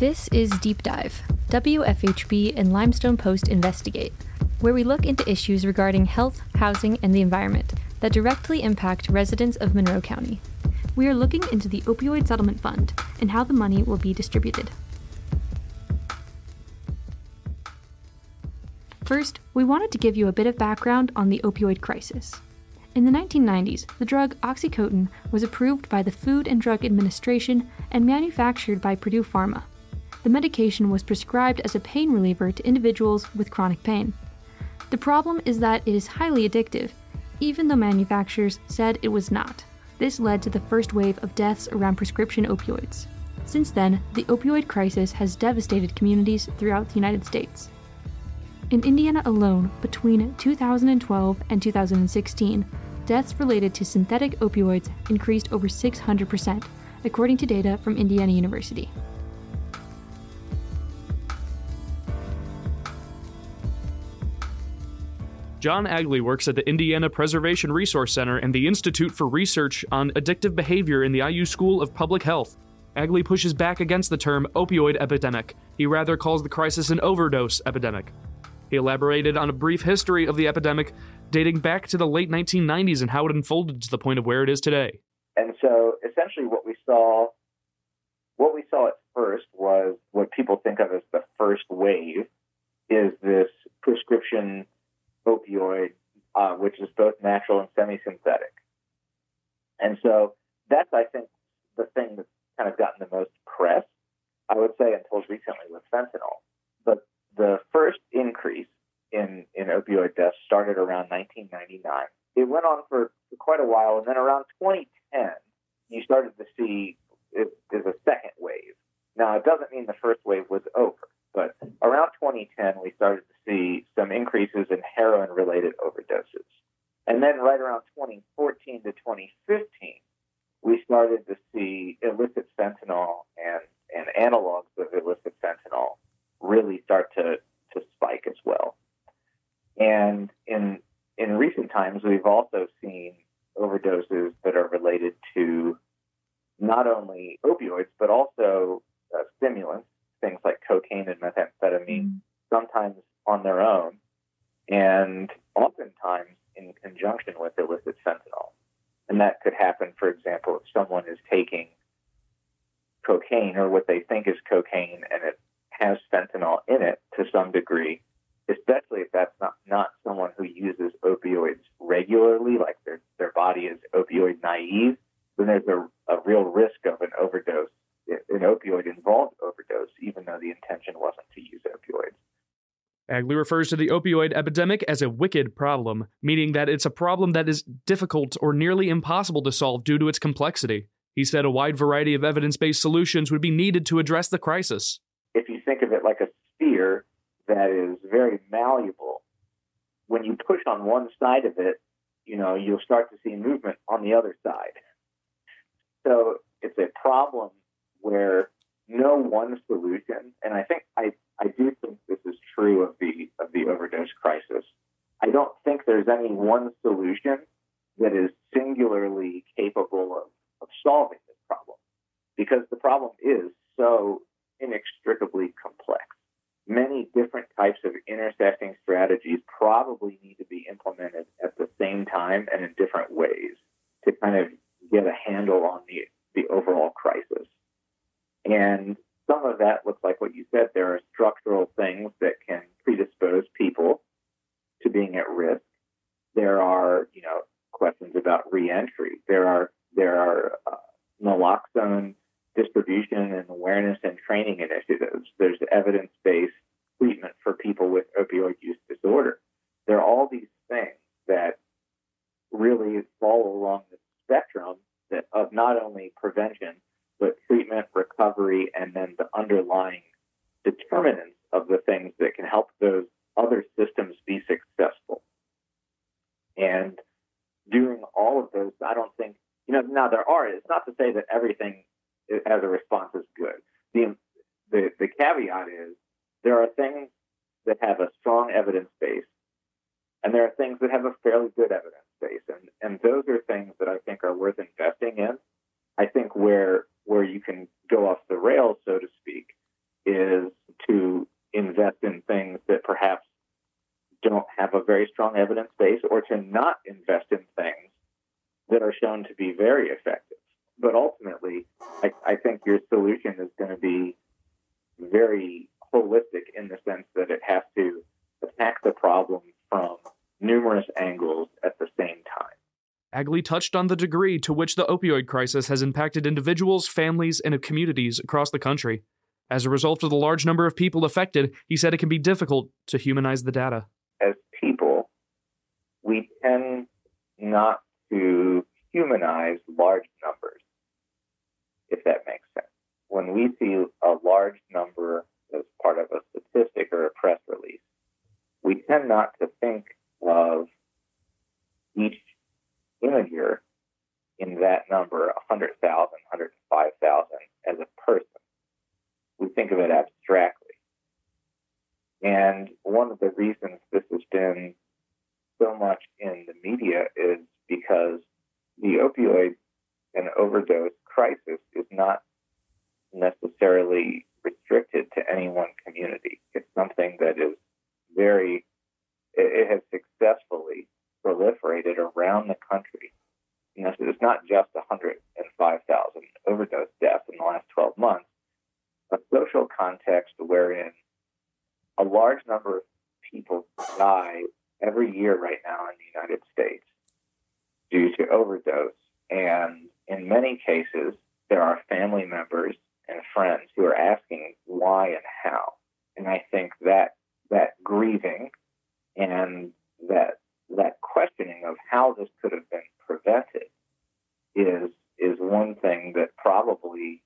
This is Deep Dive, WFHB and Limestone Post Investigate, where we look into issues regarding health, housing, and the environment that directly impact residents of Monroe County. We are looking into the Opioid Settlement Fund and how the money will be distributed. First, we wanted to give you a bit of background on the opioid crisis. In the 1990s, the drug Oxycontin was approved by the Food and Drug Administration and manufactured by Purdue Pharma. The medication was prescribed as a pain reliever to individuals with chronic pain. The problem is that it is highly addictive, even though manufacturers said it was not. This led to the first wave of deaths around prescription opioids. Since then, the opioid crisis has devastated communities throughout the United States. In Indiana alone, between 2012 and 2016, deaths related to synthetic opioids increased over 600%, according to data from Indiana University. Jon Agley works at the Indiana Prevention Resource Center and the Institute for Research on Addictive Behavior in the IU School of Public Health. Agley pushes back against the term opioid epidemic. He rather calls the crisis an overdose epidemic. He elaborated on a brief history of the epidemic dating back to the late 1990s and how it unfolded to the point of where it is today. And so essentially what we saw what we saw at first was what people think of as the first wave is this prescription opioid, uh, which is both natural and semi-synthetic. And so that's, I think, the thing that's kind of gotten the most press, I would say, until recently with fentanyl. But the first increase in, in opioid deaths started around 1999. It went on for, for quite a while, and then around 2010, you started to see is a second wave. Now, it doesn't mean the first wave was over, but around 2010, we started to see some increases in heroin related overdoses. And then right around 2014 to 2015, we started to see illicit fentanyl and, and analogs of illicit fentanyl really start to, to spike as well. And in in recent times, we've also seen overdoses that are related to not only opioids but also uh, stimulants, things like cocaine and methamphetamine, mm. sometimes on their own, and oftentimes in conjunction with illicit fentanyl. And that could happen, for example, if someone is taking cocaine or what they think is cocaine and it has fentanyl in it to some degree, especially if that's not, not someone who uses opioids regularly, like their, their body is opioid naive, then there's a, a real risk of an overdose, an opioid involved overdose, even though the intention wasn't to use opioids. Agley refers to the opioid epidemic as a wicked problem, meaning that it's a problem that is difficult or nearly impossible to solve due to its complexity. He said a wide variety of evidence based solutions would be needed to address the crisis. If you think of it like a sphere, that is very malleable. When you push on one side of it, you know, you'll start to see movement on the other side. So it's a problem where no one solution, and I think I, I do think this is true of the of the overdose crisis. I don't think there's any one solution that is singularly capable of, of solving this problem because the problem is so inextricably complex many different types of intersecting strategies probably need to be implemented at the same time and in different ways to kind of get a handle on the, the overall crisis. And some of that looks like what you said. There are structural things that can predispose people to being at risk. There are, you know, questions about reentry. There are there are uh, naloxone distribution and awareness and training initiatives. There's evidence based treatment for people with opioid use disorder. There are all these things that really fall along the spectrum that, of not only prevention, but treatment, recovery, and then the underlying determinants of the things that can help those other systems be successful. And doing all of those, I don't think, you know, now there are, it's not to say that everything as a response is good. The, the, the caveat is there are things that have a strong evidence base, and there are things that have a fairly good evidence base, and and those are things that I think are worth investing in. I think where where you can go off the rails, so to speak, is to invest in things that perhaps don't have a very strong evidence base or to not invest in things that are shown to be very effective. But ultimately, I, I think your solution is going to be very holistic in the sense that it has to attack the problem from numerous angles at the same time. Agley touched on the degree to which the opioid crisis has impacted individuals, families, and communities across the country. As a result of the large number of people affected, he said it can be difficult to humanize the data. As people, we tend not to humanize large numbers, if that makes sense. When we see a large number as part of a statistic or a press release, we tend not to think of each imager in that number, 100,000, 105,000, as a person. We think of it abstractly. And one of the reasons this has been so much in the media is because the opioid and overdose crisis is not necessarily restricted to any one community. It's something that is very, it, has successfully proliferated around the country. You know, so it's not just 105,000 overdose deaths in the last 12 months, a social context wherein a large number of people die every year right now in the United States due to overdose. And in many cases, there are family members and friends who are asking why and how. And I think that that grieving and that that questioning of how this could have been prevented is is one thing that probably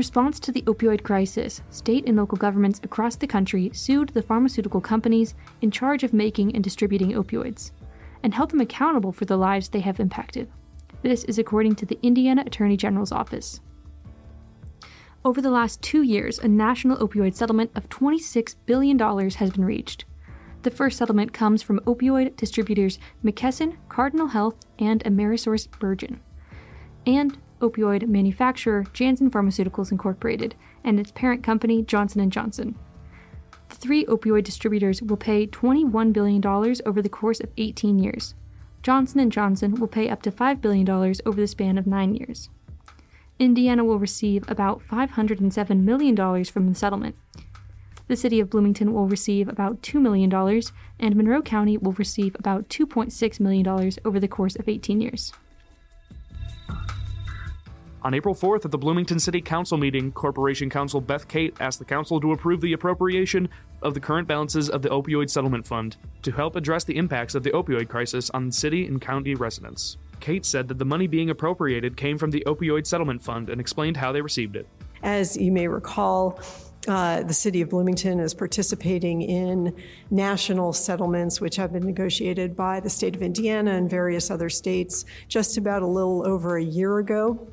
response to the opioid crisis, state and local governments across the country sued the pharmaceutical companies in charge of making and distributing opioids, and held them accountable for the lives they have impacted. This is according to the Indiana Attorney General's office. Over the last two years, a national opioid settlement of $26 billion has been reached. The first settlement comes from opioid distributors McKesson, Cardinal Health, and AmerisourceBergen. And opioid manufacturer Janssen Pharmaceuticals Incorporated and its parent company Johnson & Johnson. The three opioid distributors will pay $21 billion over the course of 18 years. Johnson & Johnson will pay up to $5 billion over the span of 9 years. Indiana will receive about $507 million from the settlement. The city of Bloomington will receive about $2 million, and Monroe County will receive about $2.6 million over the course of 18 years. On April 4th, at the Bloomington City Council meeting, Corporation Counsel Beth Cate asked the council to approve the appropriation of the current balances of the Opioid Settlement Fund to help address the impacts of the opioid crisis on city and county residents. Cate said that the money being appropriated came from the Opioid Settlement Fund and explained how they received it. As you may recall, uh, the city of Bloomington is participating in national settlements which have been negotiated by the state of Indiana and various other states just about a little over a year ago.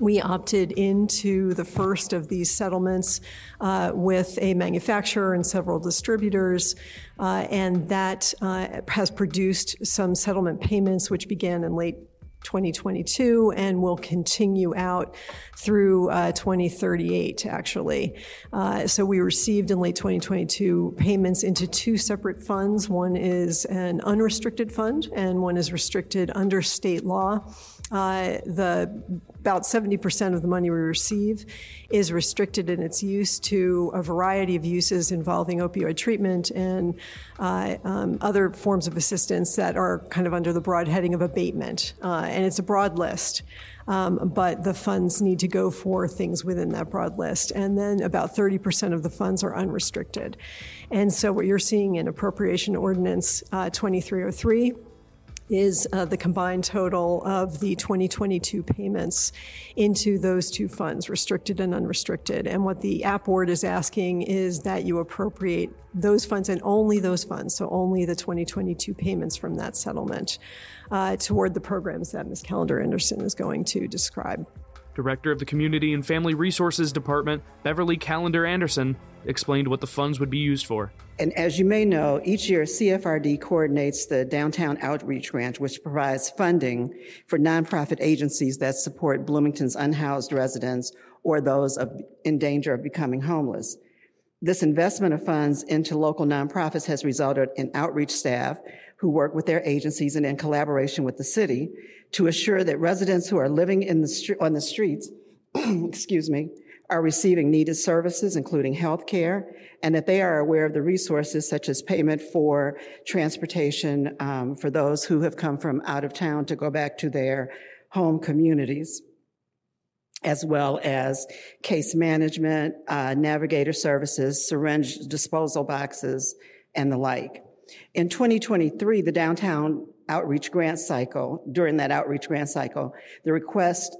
We opted into the first of these settlements uh, with a manufacturer and several distributors, uh, and that uh, has produced some settlement payments which began in late 2022 and will continue out through uh, 2038, actually. Uh, so we received in late 2022 payments into two separate funds. One is an unrestricted fund, and one is restricted under state law. Uh, the about 70% of the money we receive is restricted in its use to a variety of uses involving opioid treatment and uh, um, other forms of assistance that are kind of under the broad heading of abatement. Uh, and it's a broad list. Um, but the funds need to go for things within that broad list. And then about 30% of the funds are unrestricted. And so what you're seeing in Appropriation Ordinance uh, 2303 is uh, the combined total of the 2022 payments into those two funds, restricted and unrestricted. And what the app board is asking is that you appropriate those funds and only those funds, so only the 2022 payments from that settlement, uh, toward the programs that Ms. Callender Anderson is going to describe. Director of the Community and Family Resources Department, Beverly Callender Anderson, explained what the funds would be used for. And as you may know, each year CFRD coordinates the Downtown Outreach Grant, which provides funding for nonprofit agencies that support Bloomington's unhoused residents or those of, in danger of becoming homeless. This investment of funds into local nonprofits has resulted in outreach staff who work with their agencies and in collaboration with the city to assure that residents who are living in the on the streets, excuse me, are receiving needed services, including health care, and that they are aware of the resources such as payment for transportation um, for those who have come from out of town to go back to their home communities, as well as case management, uh, navigator services, syringe disposal boxes, and the like. In 2023, the downtown outreach grant cycle, during that outreach grant cycle, the request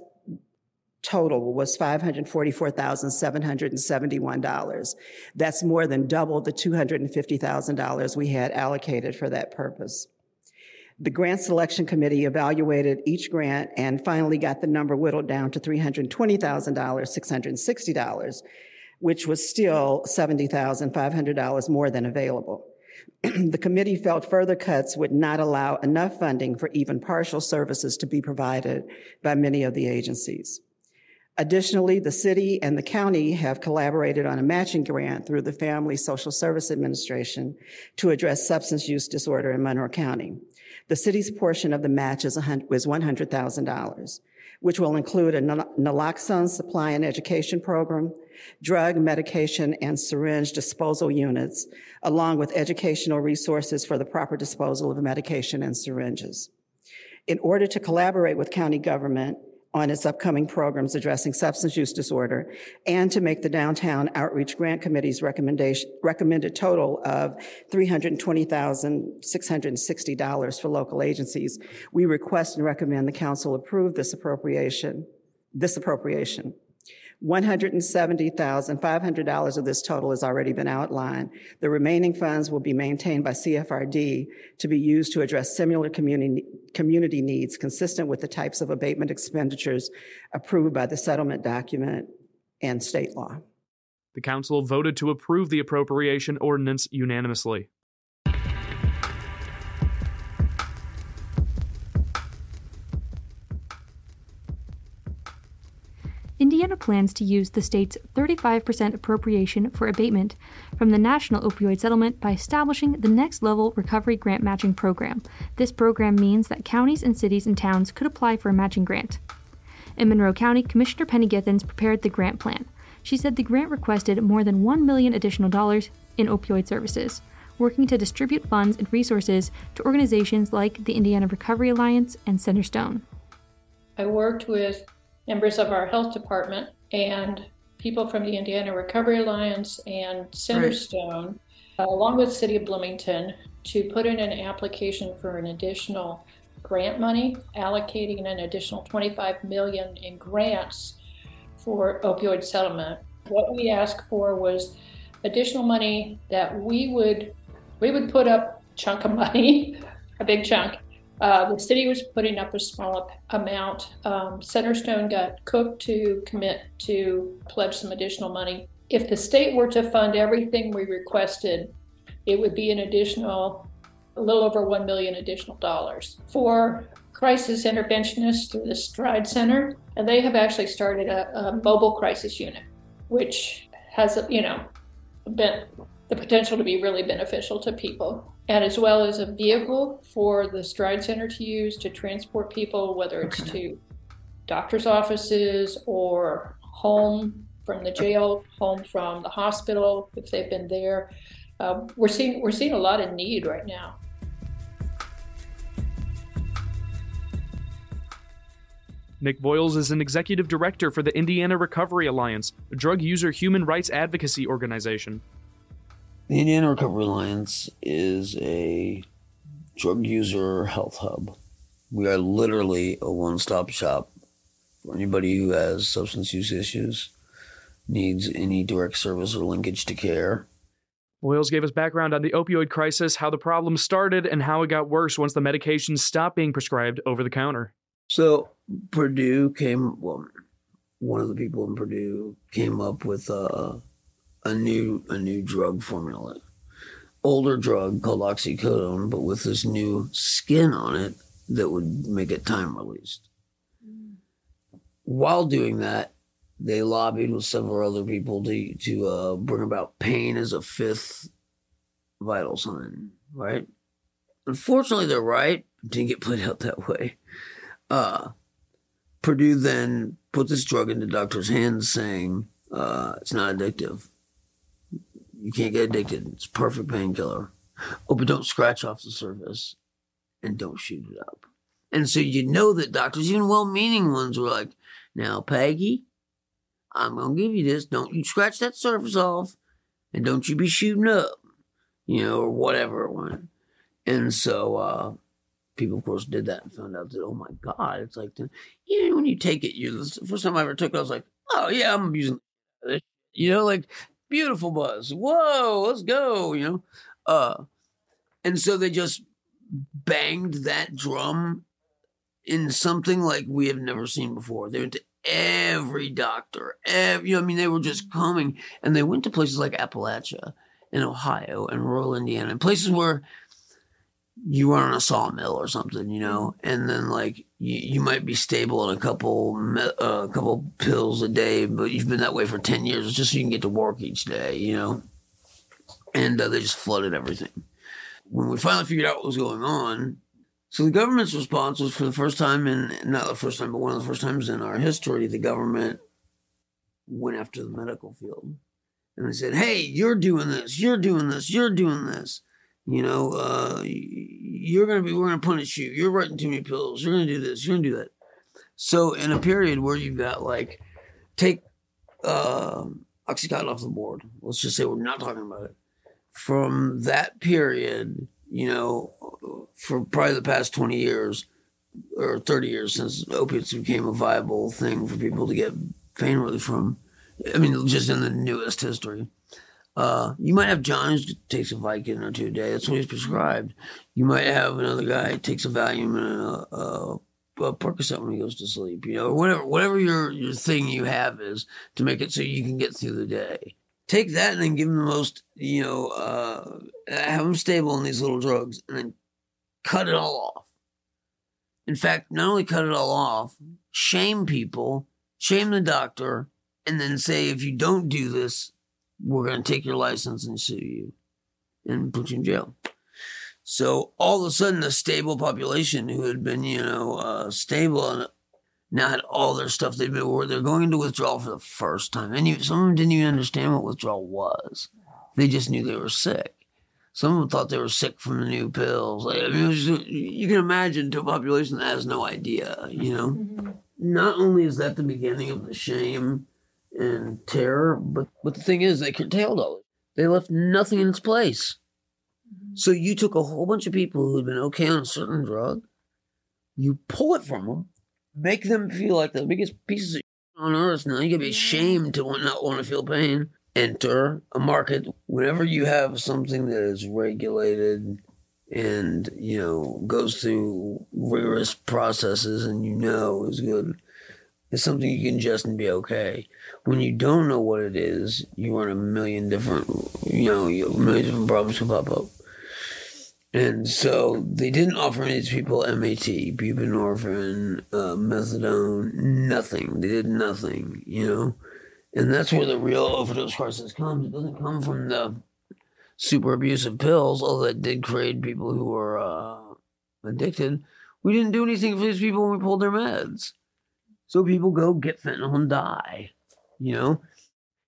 total was $544,771. That's more than double the $250,000 we had allocated for that purpose. The grant selection committee evaluated each grant and finally got the number whittled down to $320,660, which was still $70,500 more than available. the committee felt further cuts would not allow enough funding for even partial services to be provided by many of the agencies. Additionally, the city and the county have collaborated on a matching grant through the Family Social Service Administration to address substance use disorder in Monroe County. The city's portion of the match is $100,000, which will include a naloxone supply and education program, drug, medication, and syringe disposal units, along with educational resources for the proper disposal of medication and syringes. In order to collaborate with county government, on its upcoming programs addressing substance use disorder and to make the downtown outreach grant committee's recommendation recommended total of $320,660 for local agencies. We request and recommend the council approve this appropriation this appropriation $170,500 of this total has already been outlined. The remaining funds will be maintained by CFRD to be used to address similar community, community needs consistent with the types of abatement expenditures approved by the settlement document and state law. The council voted to approve the appropriation ordinance unanimously. Plans to use the state's 35% appropriation for abatement from the National Opioid Settlement by establishing the Next Level Recovery Grant Matching Program. This program means that counties and cities and towns could apply for a matching grant. In Monroe County, Commissioner Penny Githens prepared the grant plan. She said the grant requested more than 1 million additional dollars in opioid services, working to distribute funds and resources to organizations like the Indiana Recovery Alliance and Centerstone. I worked with members of our health department and people from the Indiana Recovery Alliance and Centerstone, right. uh, along with City of Bloomington, to put in an application for an additional grant money, allocating an additional 25 million in grants for opioid settlement. What we asked for was additional money that we would we would put up chunk of money, a big chunk, uh, the city was putting up a small amount. Um, Centerstone got Cook to commit to pledge some additional money. If the state were to fund everything we requested, it would be an additional, a little over one million additional dollars for crisis interventionists through the Stride Center, and they have actually started a, a mobile crisis unit, which has, you know, been the potential to be really beneficial to people and as well as a vehicle for the Stride Center to use to transport people, whether it's to doctor's offices or home from the jail, home from the hospital if they've been there. Uh, we're seeing we're seeing a lot of need right now. Nick Voyles is an executive director for the Indiana Recovery Alliance, a drug user human rights advocacy organization. The Indiana Recovery Alliance is a drug user health hub. We are literally a one stop shop for anybody who has substance use issues, needs any direct service or linkage to care. Voyles gave us background on the opioid crisis, how the problem started, and how it got worse once the medications stopped being prescribed over the counter. So Purdue came. Well, one of the people in Purdue came up with a, a new a new drug formula, older drug called oxycodone, but with this new skin on it that would make it time released. While doing that, they lobbied with several other people to to uh, bring about pain as a fifth vital sign. Right. Unfortunately, they're right. Didn't get played out that way. Uh, Purdue then put this drug into doctors' hands, saying uh, it's not addictive. You can't get addicted. It's perfect painkiller. Oh, but don't scratch off the surface and don't shoot it up. And so you know that doctors, even well-meaning ones, were like, "Now, Peggy, I'm gonna give you this. Don't you scratch that surface off, and don't you be shooting up, you know, or whatever it was." And so uh, people, of course, did that and found out that, oh my God, it's like, you know, when you take it, you, the first time I ever took it, I was like, oh yeah, I'm using this, you know, like beautiful buzz. Whoa, let's go, you know? Uh, and so they just banged that drum in something like we have never seen before. They went to every doctor, every, you know, I mean, they were just coming and they went to places like Appalachia and Ohio and rural Indiana and places where you were on a sawmill or something, you know, and then like you, you might be stable on a couple a uh, couple pills a day, but you've been that way for ten years, just so you can get to work each day, you know. And uh, they just flooded everything. When we finally figured out what was going on, so the government's response was for the first time in not the first time, but one of the first times in our history, the government went after the medical field, and they said, "Hey, you're doing this, you're doing this, you're doing this." You know, uh, you're going to be, we're going to punish you. You're writing too many pills. You're going to do this. You're going to do that. So, in a period where you've got like, take uh, Oxycontin off the board, let's just say we're not talking about it. From that period, you know, for probably the past 20 years or 30 years since opiates became a viable thing for people to get pain relief from, I mean, just in the newest history uh, you might have John who takes a Vicodin or two a day. That's what he's prescribed. You might have another guy takes a Valium and a, a, a Percocet when he goes to sleep. You know, whatever whatever your your thing you have is to make it so you can get through the day. Take that and then give them the most. You know, uh, have them stable on these little drugs, and then cut it all off. In fact, not only cut it all off, shame people, shame the doctor, and then say if you don't do this, we're going to take your license and sue you and put you in jail. So all of a sudden, the stable population who had been, you know, uh, stable and now had all their stuff they've been, where they're going into withdrawal for the first time. And some of them didn't even understand what withdrawal was. They just knew they were sick. Some of them thought they were sick from the new pills. Like, I mean, just, you can imagine to a population that has no idea, you know? Mm-hmm. Not only is that the beginning of the shame and terror. But but the thing is, they curtailed all it. They left nothing in its place. Mm-hmm. So you took a whole bunch of people who had been okay on a certain drug, you pull it from them, make them feel like the biggest pieces of on earth. Now you gotta be ashamed to not want to feel pain. Enter a market whenever you have something that is regulated and you know goes through rigorous processes and you know is good it's something you can just and be okay. When you don't know what it is, you run a million different, you know, a million different problems can pop up. And so they didn't offer any of these people MAT, buprenorphine, uh, methadone, nothing. They did nothing, you know? And that's where the real overdose crisis comes. It doesn't come from the super abusive pills, although that did create people who were uh, addicted. We didn't do anything for these people when we pulled their meds. So people go get fentanyl and die, you know?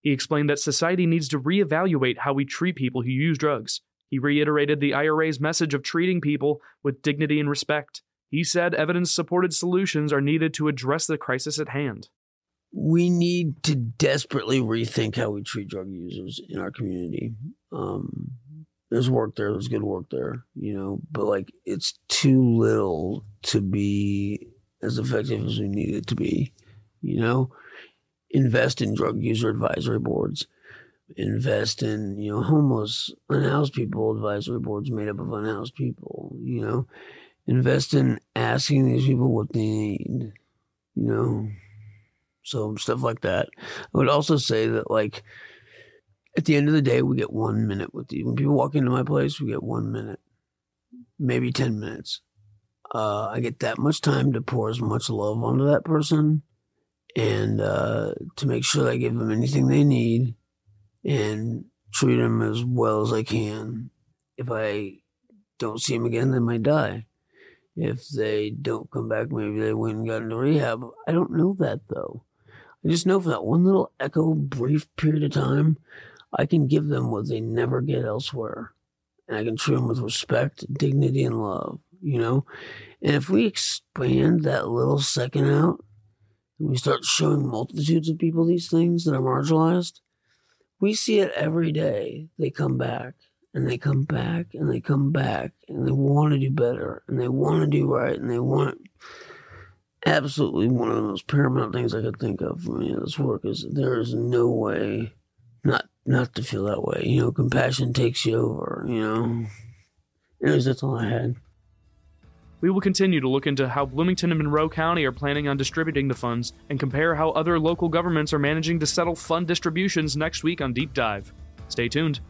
He explained that society needs to reevaluate how we treat people who use drugs. He reiterated the IRA's message of treating people with dignity and respect. He said evidence supported solutions are needed to address the crisis at hand. We need to desperately rethink how we treat drug users in our community. Um, there's work there, there's good work there, you know, but like it's too little to be as effective as we need it to be, you know? Invest in drug user advisory boards. Invest in, you know, homeless, unhoused people advisory boards made up of unhoused people, you know? Invest in asking these people what they need, you know? So stuff like that. I would also say that like at the end of the day, we get one minute with you. When people walk into my place, we get one minute, maybe 10 minutes. Uh, I get that much time to pour as much love onto that person and uh, to make sure I give them anything they need and treat them as well as I can. If I don't see them again, they might die. If they don't come back, maybe they went and got into rehab. I don't know that though. I just know for that one little echo brief period of time, I can give them what they never get elsewhere. And I can treat them with respect, dignity, and love, you know? And if we expand that little second out, and we start showing multitudes of people these things that are marginalized, we see it every day. They come back and they come back and they come back and they want to do better and they want to do right and they want absolutely one of the most paramount things I could think of for me in this work is there is no way not not to feel that way. You know, compassion takes you over, you know. Anyways, that's all I had. We will continue to look into how Bloomington and Monroe County are planning on distributing the funds and compare how other local governments are managing to settle fund distributions next week on Deep Dive. Stay tuned.